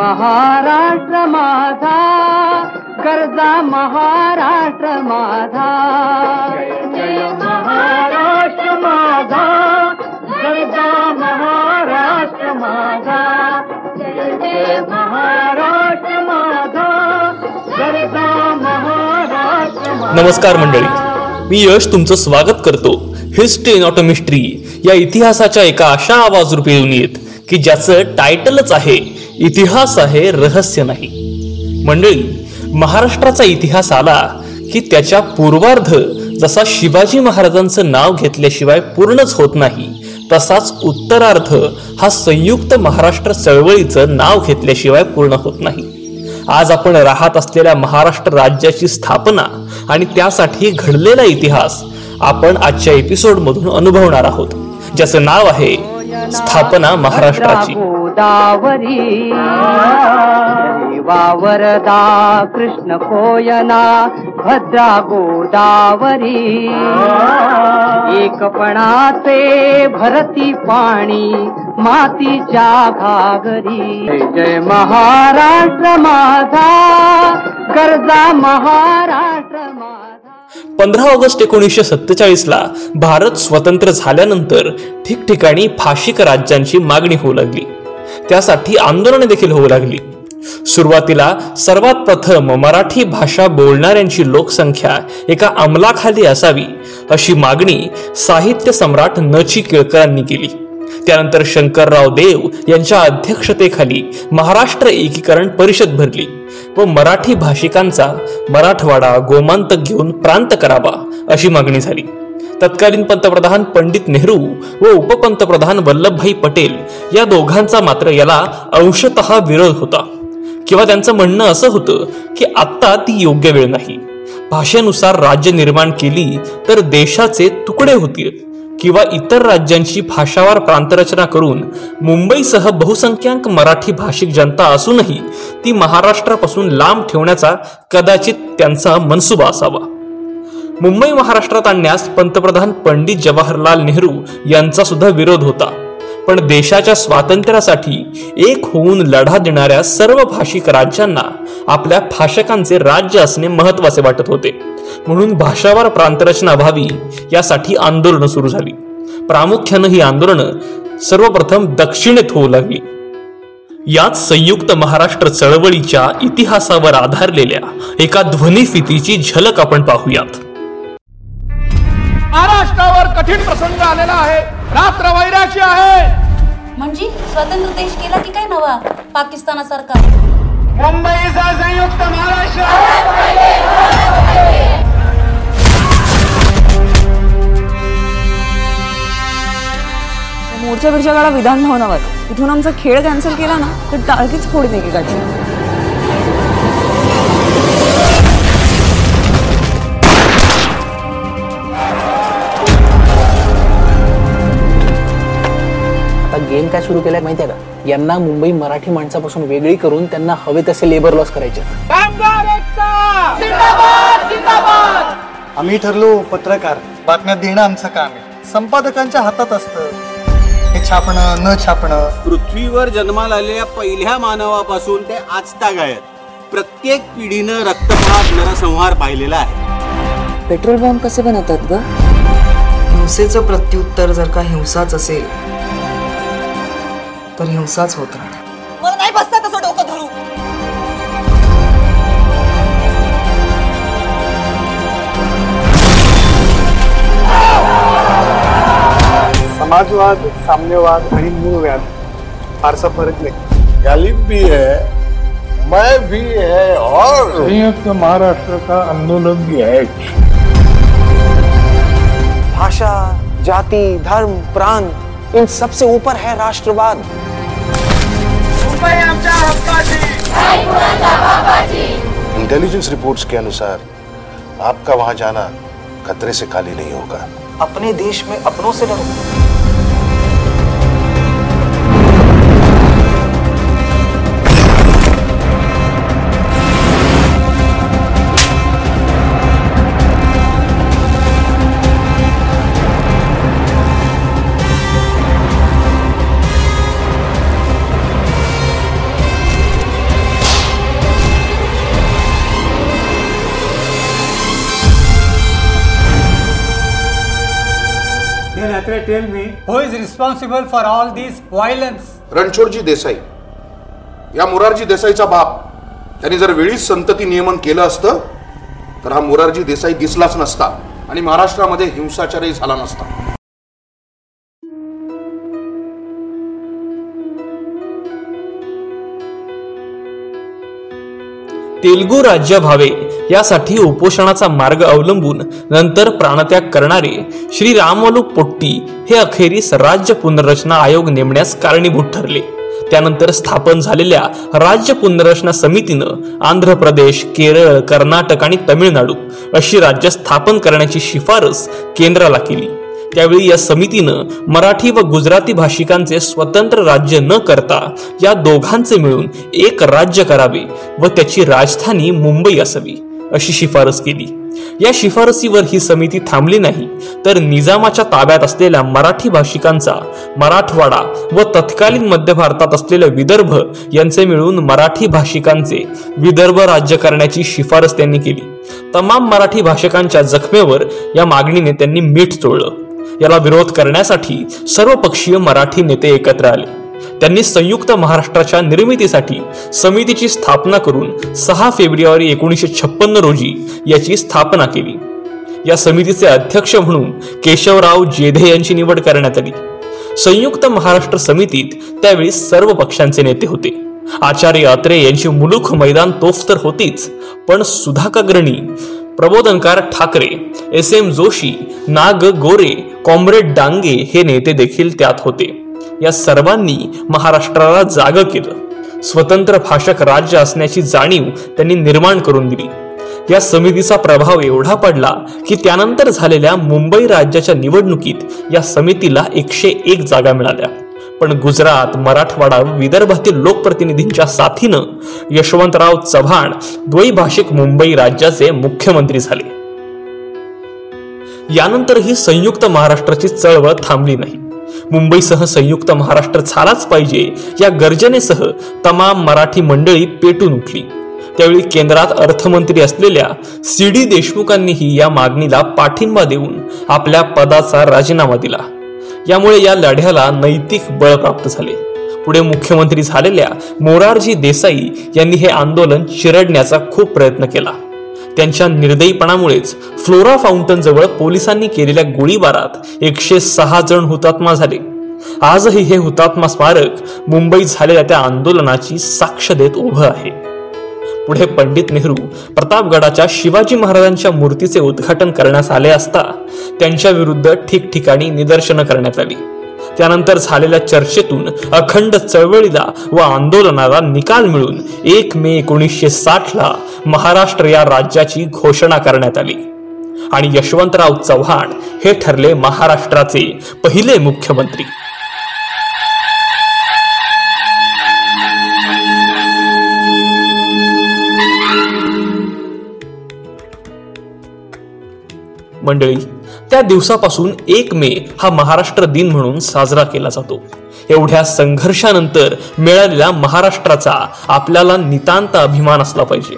महाराष्ट्र माझा गरजा महाराष्ट्र माझा. जय महाराष्ट्र माझा गरजा महाराष्ट्र माझा. जय जय महाराष्ट्र माझा गरजा महाराष्ट्र माझा. नमस्कार मंडळी. मी यश तुमचं स्वागत करतो. हिस्ट्री नॉट अ मिस्ट्री या इतिहासाच्या एका अशा आवाजरूपी दुनियेत की ज्याचं टायटलच आहे इतिहास आहे रहस्य नाही. मंडळी महाराष्ट्राचा इतिहास आला की त्याच्या पूर्वार्ध जसा शिवाजी महाराजांचं नाव घेतल्याशिवाय पूर्णच होत नाही तसाच उत्तरार्ध हा संयुक्त महाराष्ट्र चळवळीचं नाव घेतल्याशिवाय पूर्ण होत नाही. आज आपण राहत असलेल्या महाराष्ट्र राज्याची स्थापना आणि त्यासाठी घडलेला इतिहास आपण आजच्या एपिसोडमधून अनुभवणार आहोत ज्याचं नाव आहे स्थापना महाराष्ट्राची. गोदावरी वावरदा कृष्ण कोयना भद्रा गोदावरी. एकपणाचे भरती पाणी मातीच्या घागरी. जय जय महाराष्ट्र माझा गरजा महाराष्ट्र माझा. पंधरा ऑगस्ट एकोणीसशे सत्तेचाळीस ला भारत स्वतंत्र झाल्यानंतर ठिकठिकाणी फाशिक राज्यांची मागणी होऊ लागली. त्यासाठी आंदोलने देखील होऊ लागली. सुरुवातीला सर्वात प्रथम मराठी भाषा बोलणाऱ्यांची लोकसंख्या एका अंमलाखाली असावी अशी मागणी साहित्य सम्राट नची केळकरांनी केली. त्यानंतर शंकरराव देव यांच्या अध्यक्षतेखाली महाराष्ट्र एकीकरण परिषद भरली व मराठी भाषिकांचा मराठवाडा गोमांतक घेऊन प्रांत करावा अशी मागणी झाली. तत्कालीन पंतप्रधान पंडित नेहरू व उपपंतप्रधान वल्लभभाई पटेल या दोघांचा मात्र याला अंशतः विरोध होता. किंवा त्यांचं म्हणणं असं होतं की आत्ता ती योग्य वेळ नाही. भाषेनुसार राज्य निर्माण केली तर देशाचे तुकडे होतील. किंवा इतर राज्यांची भाषावार प्रांतरचना करून मुंबईसह बहुसंख्याक मराठी भाषिक जनता असूनही ती महाराष्ट्रापासून लांब ठेवण्याचा कदाचित त्यांचा मनसुबा असावा. मुंबई महाराष्ट्रात आणण्यास पंतप्रधान पंडित जवाहरलाल नेहरू यांचा सुद्धा विरोध होता. पण देशाच्या स्वातंत्र्यासाठी एक होऊन लढा देणाऱ्या सर्व भाषिक राज्यांना आपल्या भाषकांचे राज्य असणे महत्त्वाचे वाटत होते. म्हणून भाषावार प्रांतरचना व्हावी यासाठी आंदोलनं सुरू झाली. प्रामुख्यानं ही आंदोलनं सर्वप्रथम दक्षिणेत होऊ लागली. याच संयुक्त महाराष्ट्र चळवळीच्या इतिहासावर आधारलेल्या एका ध्वनिफितीची झलक आपण पाहूयात. महाराष्ट्रावर कठीण प्रसंग आलेला आहे. रात्र वैराची आहे. म्हणजे स्वतंत्र देश केला की काय नवा? पाकिस्तानासारखा मुंबईचा संयुक्त महाराष्ट्र. मोर्चा बिरच्या काढा विधान भवनावर. इथून आमचा खेळ कॅन्सल केला ना तर टाळकीच एकेकाची आता गेम काय सुरू केलाय माहितीये का? यांना मुंबई मराठी माणसापासून वेगळी करून त्यांना हवे तसे लेबर लॉस करायचे. कामगार एकता! आम्ही ठरलो पत्रकार. बातम्या देणं आमचं काम आहे. संपादकांच्या हातात असतं. हे छापणं न छापणं. पृथ्वीवर जन्माला आलेल्या पहिल्या मानवापासून ते आजतागायत प्रत्येक पिढीनं रक्तपात नरसंहार पाहिलेला आहे. पेट्रोल बॉम्ब कसे बनवतात ग? हिंसेचं प्रत्युत्तर जर का हिंसाच असेल तर हिंसाच होत मला नाही बसता तसं डोकं धरू। समाजवाद साम्यवाद आणि फारसा फरक नाही. गालिब भी है मैं भी है और संयुक्त महाराष्ट्र का आंदोलन भी है। भाषा जाति धर्म प्रांत इन सबसे ऊपर है राष्ट्रवाद। इंटेलिजेंस रिपोर्ट्स के अनुसार, आपका वहाँ जाना खतरे से खाली नहीं होगा। अपने देश में अपनों से लड़ो Atre, me me, who is responsible for all this violence? Ranchhodji Desai. या मोरारजी देसाईचा बाप. त्यांनी जर वेळीच संतती नियमन केलं असतं तर हा मोरारजी देसाई दिसलाच नसता आणि महाराष्ट्रामध्ये हिंसाचारही झाला नसता. तेलगू राज्य व्हावे यासाठी उपोषणाचा मार्ग अवलंबून नंतर प्राणत्याग करणारे श्री रामवलू पोट्टी हे अखेरीस राज्य पुनर्रचना आयोग नेमण्यास कारणीभूत ठरले. त्यानंतर स्थापन झालेल्या राज्य पुनर्रचना समितीनं आंध्र प्रदेश केरळ कर्नाटक आणि तमिळनाडू अशी राज्य स्थापन करण्याची शिफारस केंद्राला केली. त्यावेळी या समितीनं मराठी व गुजराती भाषिकांचे स्वतंत्र राज्य न करता या दोघांचे मिळून एक राज्य करावे व त्याची राजधानी मुंबई असावी अशी शिफारस केली. या शिफारसीवर ही समिती थांबली नाही तर निजामाच्या ताब्यात असलेल्या मराठी भाषिकांचा मराठवाडा व तत्कालीन मध्य भारतात असलेले विदर्भ यांचे मिळून मराठी भाषिकांचे विदर्भ राज्य करण्याची शिफारस त्यांनी केली. तमाम मराठी भाषिकांच्या जखमेवर या मागणीने त्यांनी मीठ चोळलं. याला विरोध करण्यासाठी सर्वपक्षीय मराठी नेते एकत्र आले. त्यांनी संयुक्त महाराष्ट्राच्या निर्मितीसाठी समितीची स्थापना करून सहा फेब्रुवारी एकोणीसशे छप्पन्न रोजी याची स्थापना केली. या समितीचे अध्यक्ष म्हणून केशवराव जेधे यांची निवड करण्यात आली. संयुक्त महाराष्ट्र समितीत त्यावेळी सर्व पक्षांचे नेते होते. आचार्य अत्रे यांची मुलुख मैदान तोफ तर होतीच पण सुधाकाग्रणी Prabodhankar Thackeray S M Joshi Nag Gore comrade Dange हे नेते देखील त्यात होते. या सर्वांनी महाराष्ट्राला जाग केलं. स्वतंत्र भाषक राज्य असण्याची जाणीव त्यांनी निर्माण करून दिली. या समितीचा प्रभाव एवढा पडला की त्यानंतर झालेल्या मुंबई राज्याच्या निवडणुकीत या समितीला एकशे एक जागा मिळाल्या. पण गुजरात मराठवाडा विदर्भातील लोकप्रतिनिधींच्या साथीनं यशवंतराव चव्हाण द्वैभाषिक मुंबई राज्याचे मुख्यमंत्री झाले. यानंतरही संयुक्त महाराष्ट्राची चळवळ थांबली नाही. मुंबईसह संयुक्त महाराष्ट्र झालाच पाहिजे या गर्जनेसह तमाम मराठी मंडळी पेटून उठली. त्यावेळी केंद्रात अर्थमंत्री असलेल्या सी डी देशमुखांनीही या मागणीला पाठिंबा देऊन आपल्या पदाचा राजीनामा दिला. यामुळे या लढ्याला नैतिक बळ प्राप्त झाले. पुढे मुख्यमंत्री झालेल्या मोरारजी देसाई यांनी हे आंदोलन चिरडण्याचा खूप प्रयत्न केला. त्यांच्या निर्दयीपणामुळेच फ्लोरा फाउंटन जवळ पोलिसांनी केलेल्या गोळीबारात एकशे सहा जण हुतात्मा झाले. आजही हे हुतात्मा स्मारक मुंबईत झालेल्या त्या आंदोलनाची साक्ष देत उभं आहे. पुढे पंडित नेहरू प्रतापगडाच्या शिवाजी महाराजांच्या मूर्तीचे उद्घाटन करण्यास आले असता त्यांच्या विरुद्ध ठिकठिकाणी निदर्शनं करण्यात आली. त्यानंतर झालेल्या चर्चेतून अखंड चळवळीला व आंदोलनाला निकाल मिळून एक मे एकोणीसशे साठला महाराष्ट्र या राज्याची घोषणा करण्यात आली. आणि यशवंतराव चव्हाण हे ठरले महाराष्ट्राचे पहिले मुख्यमंत्री. मंडळी त्या दिवसापासून एक मे हा महाराष्ट्र दिन म्हणून साजरा केला जातो. एवढ्या संघर्षानंतर मिळालेल्या महाराष्ट्राचा आपल्याला नितांत अभिमान असला पाहिजे.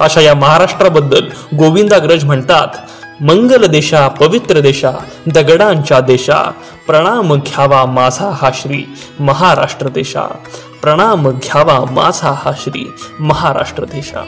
अशा या महाराष्ट्राबद्दल गोविंदाग्रज म्हणतात मंगल देशा पवित्र देशा दगडांच्या देशा प्रणाम घ्यावा माझा हा श्री महाराष्ट्र देशा प्रणाम घ्यावा माझा हा श्री महाराष्ट्र देशा.